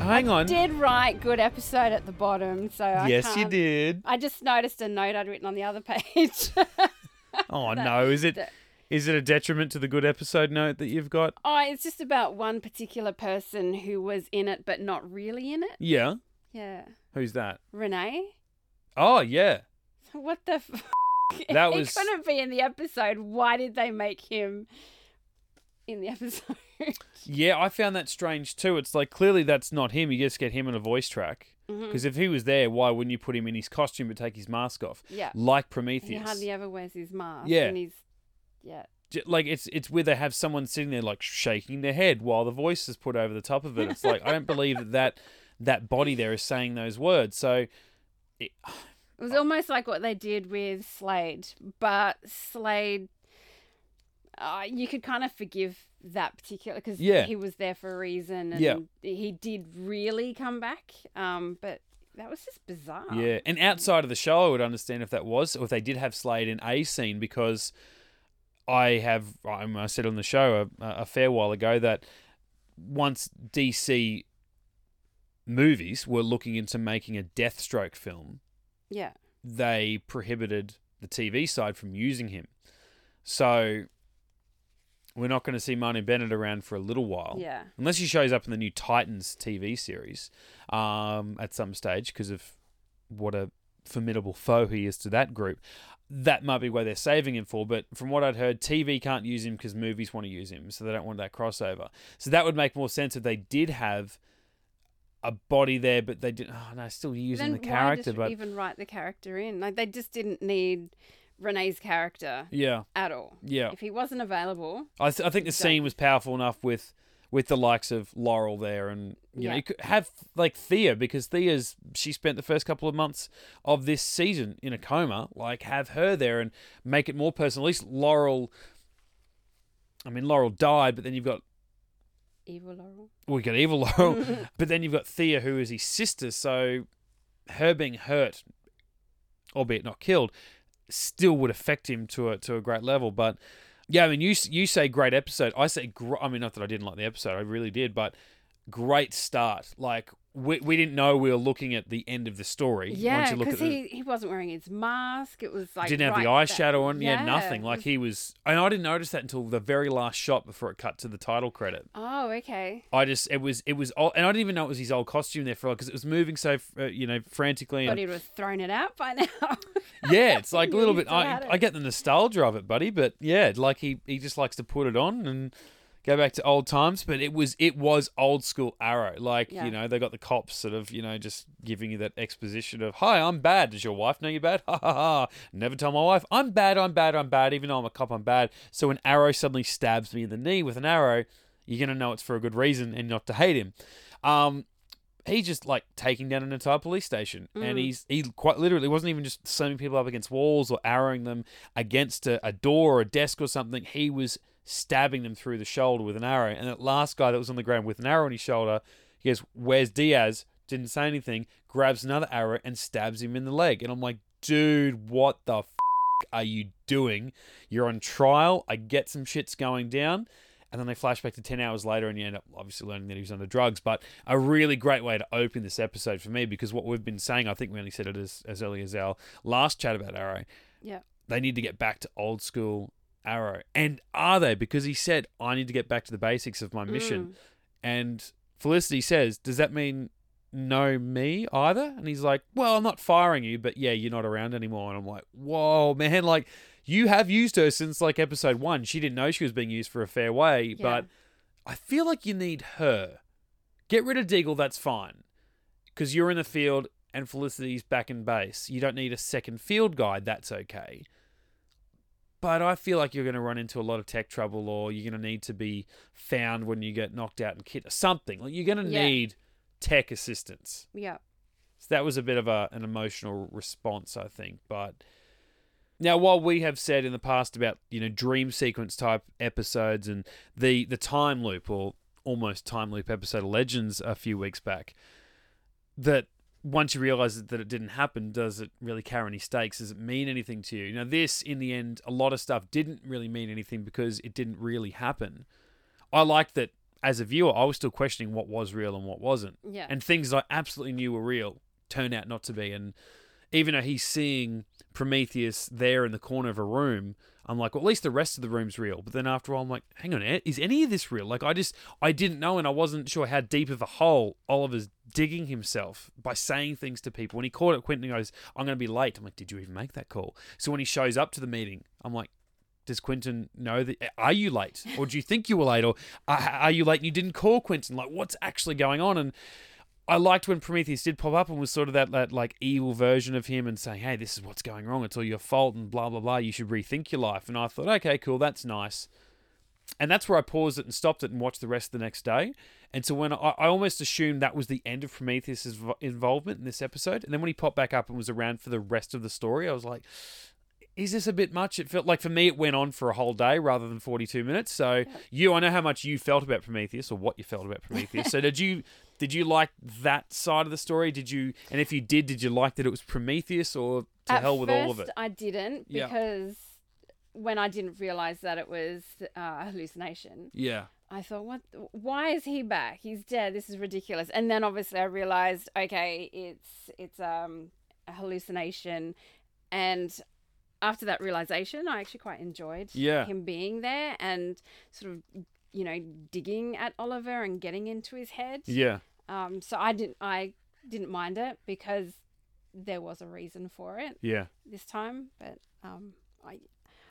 Hang on. I Did write good episode at the bottom, so I yes, you can't- did. I just noticed a note I'd written on the other page. (laughs) Oh no, is it that- is it a detriment to the good episode note that you've got? oh, it's just about one particular person who was in it but not really in it. Yeah. Yeah, Who's that? Renee. Oh yeah. (laughs) What the? F- That (laughs) he was- couldn't be in the episode. Why did they make him in the (laughs) episode? Yeah, I found that strange too. It's like clearly that's not him. You just get him in a voice track. Mhm. Because if he was there, why wouldn't you put him in his costume but take his mask off? Yeah, Like Prometheus. he hardly ever wears his mask. Yeah. and he's yeah. Like it's it's where they have someone sitting there like shaking their head while the voice is put over the top of it. It's like I don't believe that that, that body there is saying those words. So it, (sighs) It was almost like what they did with Slade, but Slade, uh, you could kind of forgive that particular because Yeah. he was there for a reason, and Yeah. he did really come back. Um, but that was just bizarre. Yeah, and outside of the show, I would understand if that was, or if they did have Slade in a scene, because I have, I I said on the show a, a fair while ago that once DC movies were looking into making a Deathstroke film, yeah, they prohibited the TV side from using him. So we're not going to see Manu Bennett around for a little while yeah. unless he shows up in the new Titans TV series um, at some stage because of what a formidable foe he is to that group. That might be where they're saving him for, but from what I'd heard, TV can't use him because movies want to use him, so they don't want that crossover. So that would make more sense if they did have a body there, but they didn't. Oh no, still using then the why character, just but even write the character in? Like they just didn't need Renee's character yeah, at all. yeah. If he wasn't available, I, th- I think the scene was powerful enough with with the likes of Laurel there, and you know Yeah. you could have like Thea because Thea's she spent the first couple of months of this season in a coma. Like have her there and make it more personal. At least Laurel. I mean, Laurel died, but then you've got evil Laurel. well, you got evil Laurel, (laughs) but then you've got Thea, who is his sister. So her being hurt, albeit not killed, still would affect him to a to a great level. But yeah, I mean, you you say great episode. I say, gr- I mean, not that I didn't like the episode, I really did, but great start. Like we we didn't know we were looking at the end of the story. Yeah, because the, he, he wasn't wearing his mask. It was like didn't have the right eyeshadow on. Yeah, Yeah, nothing. Like he was, and I didn't notice that until the very last shot before it cut to the title credit. Oh, okay. I just it was it was old, and I didn't even know it was his old costume there for because it was moving so uh, you know frantically. But he was thrown it out by now. (laughs) yeah, it's like a little bit. I. I get the nostalgia of it, buddy, but yeah, like he he just likes to put it on and go back to old times. But it was it was old school Arrow. Like Yeah. you know they got the cops sort of you know just giving you that exposition of hi I'm bad. Does your wife know you're bad? (laughs) Ha ha ha. Never tell my wife I'm bad. I'm bad. I'm bad. Even though I'm a cop, I'm bad. So when Arrow suddenly stabs me in the knee with an arrow, you're gonna know it's for a good reason and not to hate him. Um, he's just like taking down an entire police station, and Mm. he's he quite literally wasn't even just slamming people up against walls or arrowing them against a, a door or a desk or something. He was stabbing them through the shoulder with an arrow. And that last guy that was on the ground with an arrow on his shoulder, he goes, "Where's Diaz?" Didn't say anything. Grabs another arrow and stabs him in the leg. And I'm like, dude, what the f- are you doing? You're on trial. I get some shit's going down. And then they flash back to 10 hours later, and you end up obviously learning that he was under drugs. But a really great way to open this episode for me because what we've been saying, I think we only said it as, as early as our last chat about Arrow. Yeah. They need to get back to old school Arrow. And are they? Because he said, I need to get back to the basics of my mission. Mm. And Felicity says, Does that mean no me either? And he's like, Well, I'm not firing you, but yeah, you're not around anymore. And I'm like, Whoa, man, (laughs) like you have used her since like episode one. She didn't know she was being used for a fair way, Yeah. but I feel like you need her. Get rid of Diggle, that's fine. Because you're in the field and Felicity's back in base. You don't need a second field guide, that's okay. But I feel like you're going to run into a lot of tech trouble or you're going to need to be found when you get knocked out and or something. Like you're going to Yeah. need tech assistance. Yeah. So that was a bit of a, an emotional response, I think. But now, while we have said in the past about you know dream sequence type episodes and the the time loop or almost time loop episode of Legends a few weeks back, that once you realize that it didn't happen, does it really carry any stakes? Does it mean anything to you? Now, this in the end, a lot of stuff didn't really mean anything because it didn't really happen. I liked that as a viewer, I was still questioning what was real and what wasn't. Yeah. And things I absolutely knew were real turned out not to be. And even though he's seeing Prometheus there in the corner of a room, I'm like, well, at least the rest of the room's real. But then after all, I'm like, hang on, is any of this real? Like, I just, I didn't know, and I wasn't sure how deep of a hole Oliver's digging himself by saying things to people. When he called up Quentin goes, I'm going to be late. I'm like, did you even make that call? So when he shows up to the meeting, I'm like, does Quentin know that? Are you late, or do you think you were late, or are you late and you didn't call Quentin? Like, what's actually going on? And I liked when Prometheus did pop up and was sort of that, that like evil version of him and saying, "Hey, this is what's going wrong. It's all your fault," and blah blah blah. You should rethink your life. And I thought, okay, cool, that's nice. And that's where I paused it and stopped it and watched the rest the next day. And so when I, I almost assumed that was the end of Prometheus's involvement in this episode, and then when he popped back up and was around for the rest of the story, I was like, is this a bit much? It felt like for me it went on for a whole day rather than 42 minutes. So you, I know how much you felt about Prometheus or what you felt about Prometheus. (laughs) so did you did you like that side of the story? Did you and if you did, did you like that it was Prometheus or to At hell with all of first, it? I didn't Yeah. because when I didn't realize that it was uh, hallucination, Yeah. I thought, "What? Why is he back? He's dead. This is ridiculous." And then obviously I realized, okay, it's it's um a hallucination, and after that realization, I actually quite enjoyed Yeah. him being there and sort of you know digging at Oliver and getting into his head. Yeah. Um, so I didn't I didn't mind it because there was a reason for it Yeah. this time, but um, I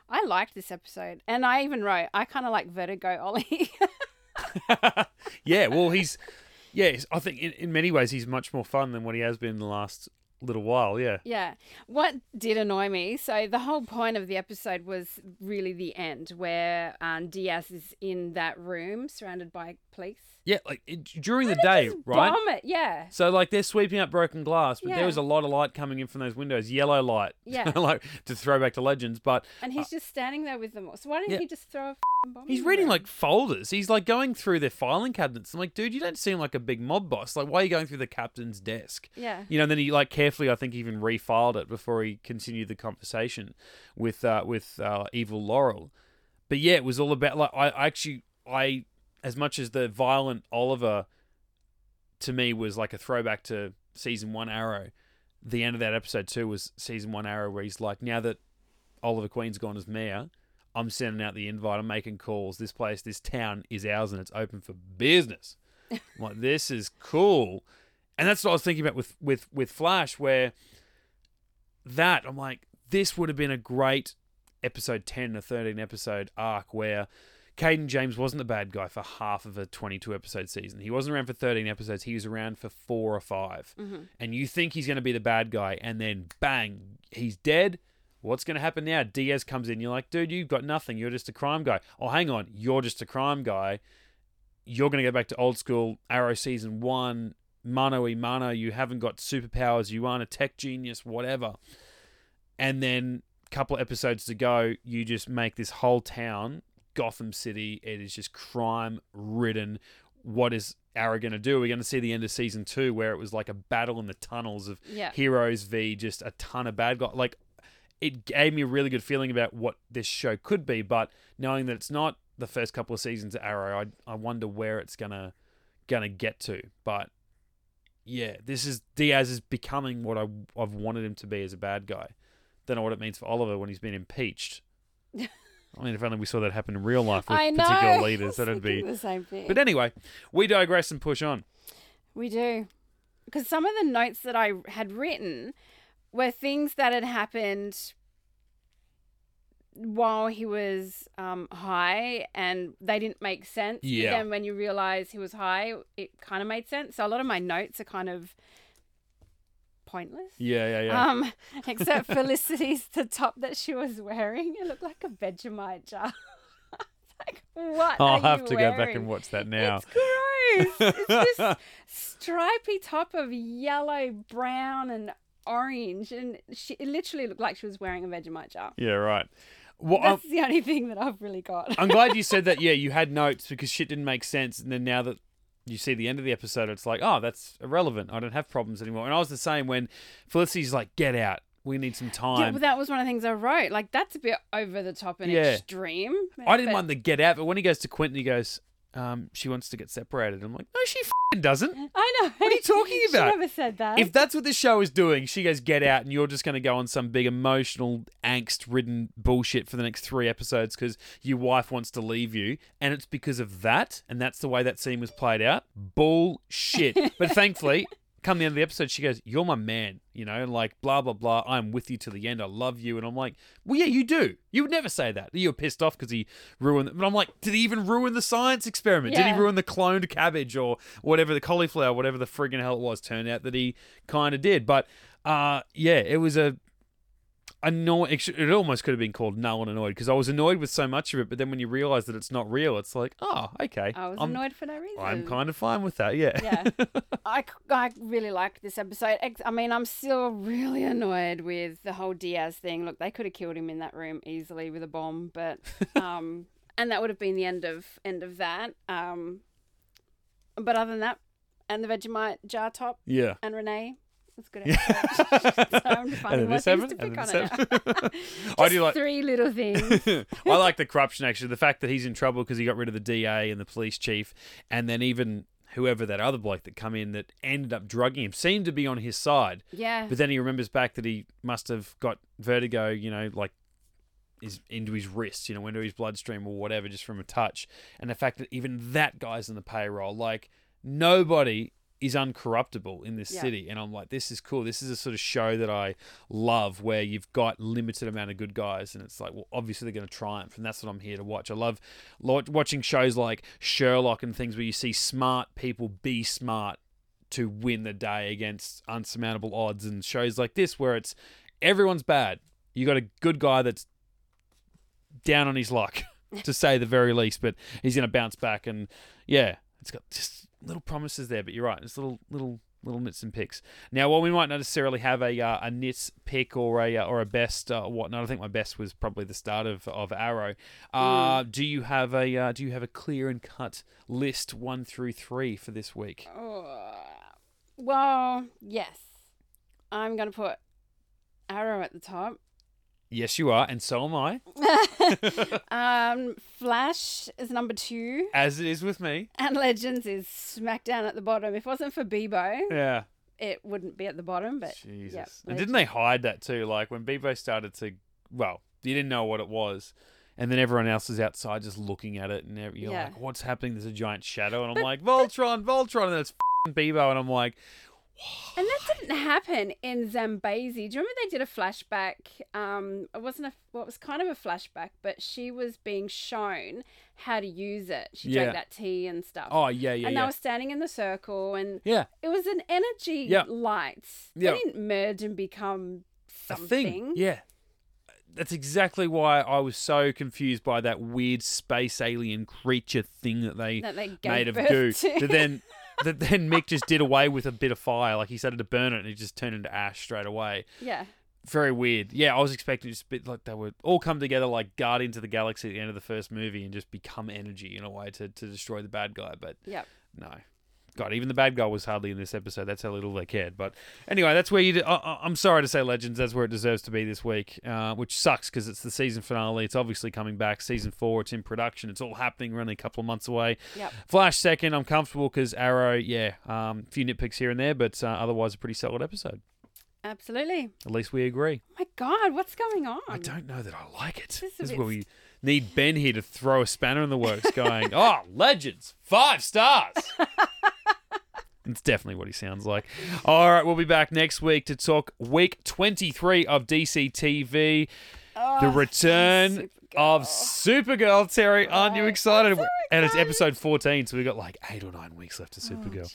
I liked this episode, and I even wrote I kind of like Vertigo Ollie. (laughs) (laughs) yeah, well he's yeah, I think in, in many ways he's much more fun than what he has been in the last little while, yeah. yeah. What did annoy me? So the whole point of the episode was really the end, where um, Diaz is in that room surrounded by police. Yeah, like it, during the day, don't they just right? Bomb it, yeah. So like they're sweeping up broken glass, but there was a lot of light coming in from those windows, yellow light. (laughs) Yeah. like to throw back to legends, but And he's just standing there with them all. So why didn't Uh, Yeah. he just throw a f***ing bomb? he's in reading like folders. He's like going through their filing cabinets. I'm like, dude, you don't seem like a big mob boss. Like, why are you going through the captain's desk? yeah. You know, and then he like carefully, I think, even refiled it before he continued the conversation with uh, with uh, Evil Laurel. But yeah, it was all about like I, I actually I as much as the violent Oliver to me was like a throwback to season one Arrow. The end of that episode too was season one Arrow, where he's like, now that Oliver Queen's gone as mayor, I'm sending out the invite. I'm making calls. This place, this town is ours, and it's open for business. (laughs) I'm like, this is cool, and that's what I was thinking about with with with Flash, where that I'm like, this would have been a great episode ten or thirteen episode arc where Cayden James wasn't the bad guy for half of a 22 episode season. He wasn't around for 13 episodes. He was around for four or 5 mm-hmm. And you think he's going to be the bad guy, and then bang, he's dead. What's going to happen now? Diaz comes in. You're like, dude, you've got nothing. You're just a crime guy. Oh, hang on. You're just a crime guy. You're going to go back to old school Arrow season one, mano y mano. You haven't got superpowers. You aren't a tech genius, whatever. And then a couple episodes to go, you just make this whole town, Gotham City, it is just crime ridden. What is Arrow going to do? We're going to see the end of season two where it was like a battle in the tunnels of Yeah. heroes v just a ton of bad guys. Like, it gave me a really good feeling about what this show could be, but knowing that it's not the first couple of seasons of Arrow, I, I wonder where it's gonna gonna get to. But yeah, this is Diaz is becoming what I, I've wanted him to be as a bad guy. Don't know what it means for Oliver when he's been impeached. (laughs) I mean, if only we saw that happen in real life with I know. particular (laughs) leaders, that'd be. the same thing. But anyway, we digress and push on. We do. Because some of the notes that I had written were things that had happened while he was um, high and they didn't make sense. But Yeah. then when you realize he was high, it kind of made sense. So a lot of my notes are kind of pointless. Yeah, yeah, yeah. Um, (laughs) except Felicity's the top that she was wearing. It looked like a Vegemite jar. (laughs) like, what? I'll have to go back and watch that now. It's gross. it's (laughs) this stripy top of yellow, brown, and orange, and she it literally looked like she was wearing a Vegemite jar. Yeah, right. Well, I'm, the only thing that I've really got. I'm glad you said that. Yeah, you had notes because shit didn't make sense, and then now that you see the end of the episode, it's like, oh, that's irrelevant. I don't have problems anymore. And I was the same when Felicity's like, get out. We need some time. yeah, but that was one of the things I wrote. Like that's a bit over the top and Yeah. extreme. I didn't but- mind the get out, but when he goes to Quentin, he goes, um, she wants to get separated. I'm like, no, she f***ing doesn't. (laughs) I know. What are you talking (laughs) about? She never said that. If that's what this show is doing, she goes, get out, and you're just going to go on some big emotional, angst ridden bullshit for the next three episodes because your wife wants to leave you. And it's because of that. And that's the way that scene was played out. Bullshit. (laughs) but thankfully, come the end of the episode, she goes, You're my man, you know, like blah, blah, blah. I'm with you to the end. I love you. And I'm like, Well, yeah, you do. You would never say that. You're pissed off because he ruined But I'm like, Did he even ruin the science experiment? Did he ruin the cloned cabbage or whatever, the cauliflower, whatever the friggin' hell it was? Turned out that he kind of did. But uh, yeah, it was a. Annoy- it almost could have been called null and annoyed because I was annoyed with so much of it, but then when you realise that it's not real, it's like, oh, okay. I was I'm, annoyed for no reason. I'm kind of fine with that, yeah. yeah. (laughs) I, I really liked this episode. I mean, I'm still really annoyed with the whole Diaz thing. Look, they could have killed him in that room easily with a bomb, but (laughs) um, and that would have been the end of end of that. Um, but other than that, and the Vegemite jar top yeah. and Renee. It's good. episode. (laughs) so I'm finding more things to pick on it. I (laughs) (laughs) do like. three little things. I like the corruption actually. The fact that he's in trouble because he got rid of the DA and the police chief, and then even whoever that other bloke that come in that ended up drugging him seemed to be on his side. Yeah. But then he remembers back that he must have got vertigo, you know, like is into his wrist, you know, into his bloodstream or whatever, just from a touch. And the fact that even that guy's in the payroll, like nobody is uncorruptible in this Yeah. city. And I'm like, this is cool. This is a sort of show that I love where you've got limited amount of good guys and it's like, well, obviously they're going to triumph. And that's what I'm here to watch. I love watching shows like Sherlock and things where you see smart people be smart to win the day against unsurmountable odds and shows like this where it's everyone's bad. You got a good guy that's down on his luck, (laughs) to say the very least, but he's going to bounce back and yeah, it's got just little promises there. But you're right, it's little little little nits and picks. Now, while we might not necessarily have a uh, a nits pick or a uh, or a best uh, whatnot, I think my best was probably the start of, of Arrow. Uh, Do you have a uh, do you have a clear and cut list one through three for this week? Oh, well, yes. I'm going to put Arrow at the top. Yes, you are, and so am I, (laughs) um, Flash is number two, as it is with me. and Legends is smack down at the bottom. If it wasn't for Beebo, Yeah. it wouldn't be at the bottom. But Jesus. yep, and didn't they hide that too? Like when Beebo started to, well, you didn't know what it was. And then everyone else is outside just looking at it, and you're Yeah. like, "What's happening?" There's a giant shadow, and I'm like, "Voltron, Voltron!" And it's f***ing Beebo, and I'm like, And that didn't happen in Zambesi. Do you remember they did a flashback? Um, it wasn't a well, it was kind of a flashback, but she was being shown how to use it. She Yeah. drank that tea and stuff. "Oh yeah, yeah, and they were standing in the circle, and yeah." it was an energy Yeah. light. Yeah. They didn't merge and become A something. thing, yeah. That's exactly why I was so confused by that weird space alien creature thing that they That they gave made of goo. to. That then (laughs) that then Mick just did away with a bit of fire, like he started to burn it, and it just turned into ash straight away. yeah. Very weird. Yeah, I was expecting just a bit like they would all come together like Guardians of the Galaxy at the end of the first movie and just become energy in a way to, to destroy the bad guy. But Yep. no. God, even the bad guy was hardly in this episode. That's how little they cared. But anyway, that's where you. I'm sorry to say, Legends. That's where it deserves to be this week, uh, which sucks because it's the season finale. It's obviously coming back. Season four. It's in production. It's all happening. We're only a couple of months away. Yep. Flash second. I'm comfortable because Arrow. Yeah, um, a few nitpicks here and there, but uh, otherwise a pretty solid episode. Absolutely. At least we agree. My God, what's going on? I don't know that I like it. This This is a is bit where we need Ben here to throw a spanner in the works, going, (laughs) "Oh, legends, five stars." (laughs) It's definitely what he sounds like. All right, we'll be back next week to talk week 23 of DC TV, Oh, the return of Supergirl. Terry, aren't you excited? And it's episode 14, so we've got like eight or nine weeks left of Oh, Supergirl.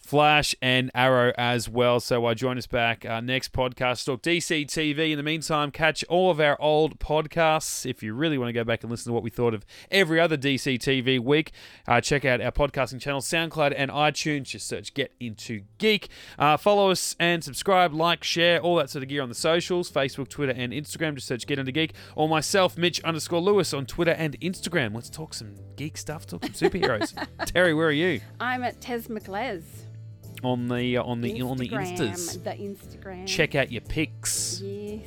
Flash and Arrow as well. So uh, join us back uh, next podcast, Talk DC TV. In the meantime, catch all of our old podcasts. If you really want to go back and listen to what we thought of every other DC TV week, uh, check out our podcasting channel, SoundCloud and iTunes. Just search Get Into Geek. Uh, follow us and subscribe, like, share, all that sort of gear on the socials Facebook, Twitter, and Instagram. Just search Get Into Geek. Or myself, Mitch underscore Lewis on Twitter and Instagram. Let's talk some geek stuff, talk some superheroes. (laughs) Terry, where are you? I'm at Tez McLez. On the uh, on the on the Instagram, instas. The Instagram. Check out your pics. Yes.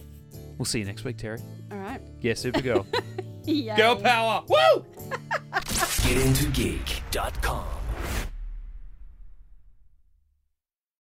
We'll see you next week, Terry. All right. Yeah, Supergirl. (laughs) Yay. Girl power. Woo! (laughs) getintogeek.com.